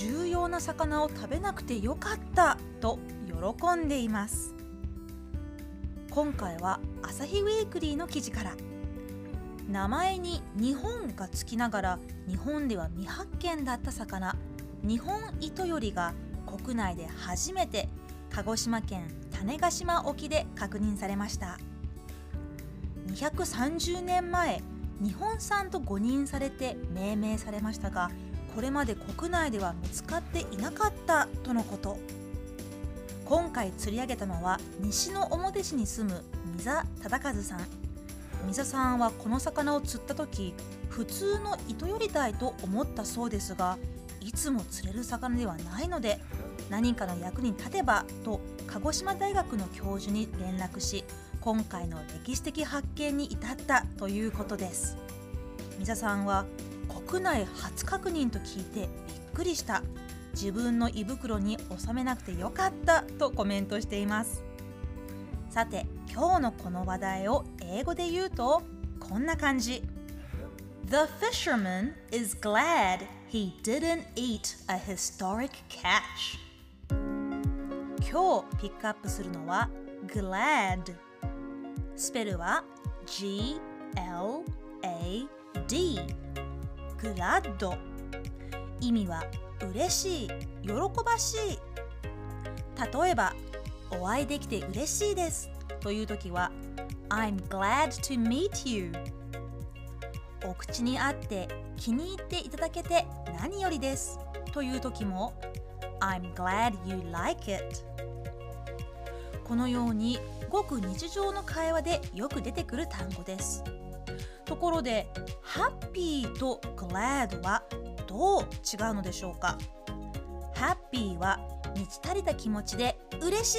重要な魚を食べなくてよかったと喜んでいます。今回は朝日ウェイクリーの記事から名前に日本がつきながら日本では未発見だった魚日本糸よりが国内で初めて鹿児島県種子島沖で確認されました230年前日本産と誤認されて命名されましたがこれまで国内では見つかっていなかったとのこと。今回釣り上げたのは西の表市に住む溝忠和さん。溝さんはこの魚を釣った時普通の糸より鯛と思ったそうですがいつも釣れる魚ではないので何かの役に立てばと鹿児島大学の教授に連絡し今回の歴史的発見に至ったということです。溝さんは国内初確認と聞いてびっくりした。自分の胃袋に収めなくてよかった。とコメントしています。さて今日のこの話題を英語で言うとこんな感じ。The fisherman is glad he didn't eat a historic catch. 今日ピックアップするのは glad スペルは G-L-A-D グラッド。意味は嬉しい喜ばしい。例えばお会いできて嬉しいです。という時は I'm glad to meet you お口に合って気に入っていただけて何よりです。という時も I'm glad you like it このようにごく日常の会話でよく出てくる単語です。ところで happy と glad はどう違うのでしょうか？happy は満ち足りた気持ちで嬉しい。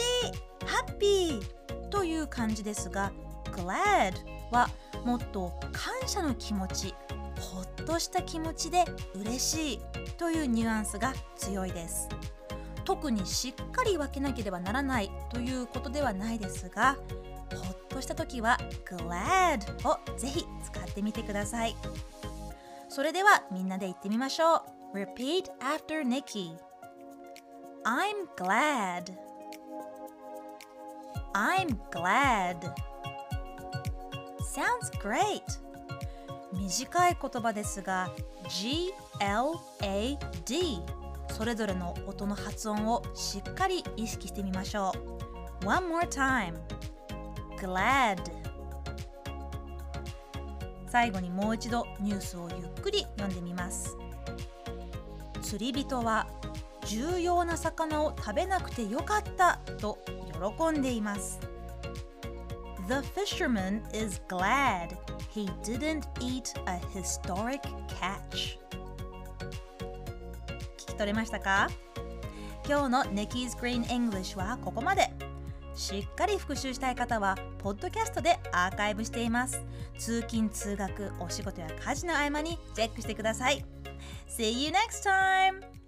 happy という感じですが glad はもっと感謝の気持ちほっとした気持ちで嬉しいというニュアンスが強いです。特にしっかり分けなければならないということではないですがほっとした時は glad をぜひ使ってみてください。それではみんなで言ってみましょう。Repeat after Nikki. I'm glad. I'm glad. Sounds great. 短い言葉ですが G-L-A-D それぞれの音の発音をしっかり意識してみましょう。One more time. 最後にもう一度ニュースをゆっくり読んでみます。釣り人は重要な魚を食べなくてよかったと喜んでいます。The fisherman is glad he didn't eat a historic catch. 聞き取れましたか？今日のネキーズ・ Green English はここまで。しっかり復習したい方はポッドキャストでアーカイブしています通勤通学お仕事や家事の合間にチェックしてください See you next time!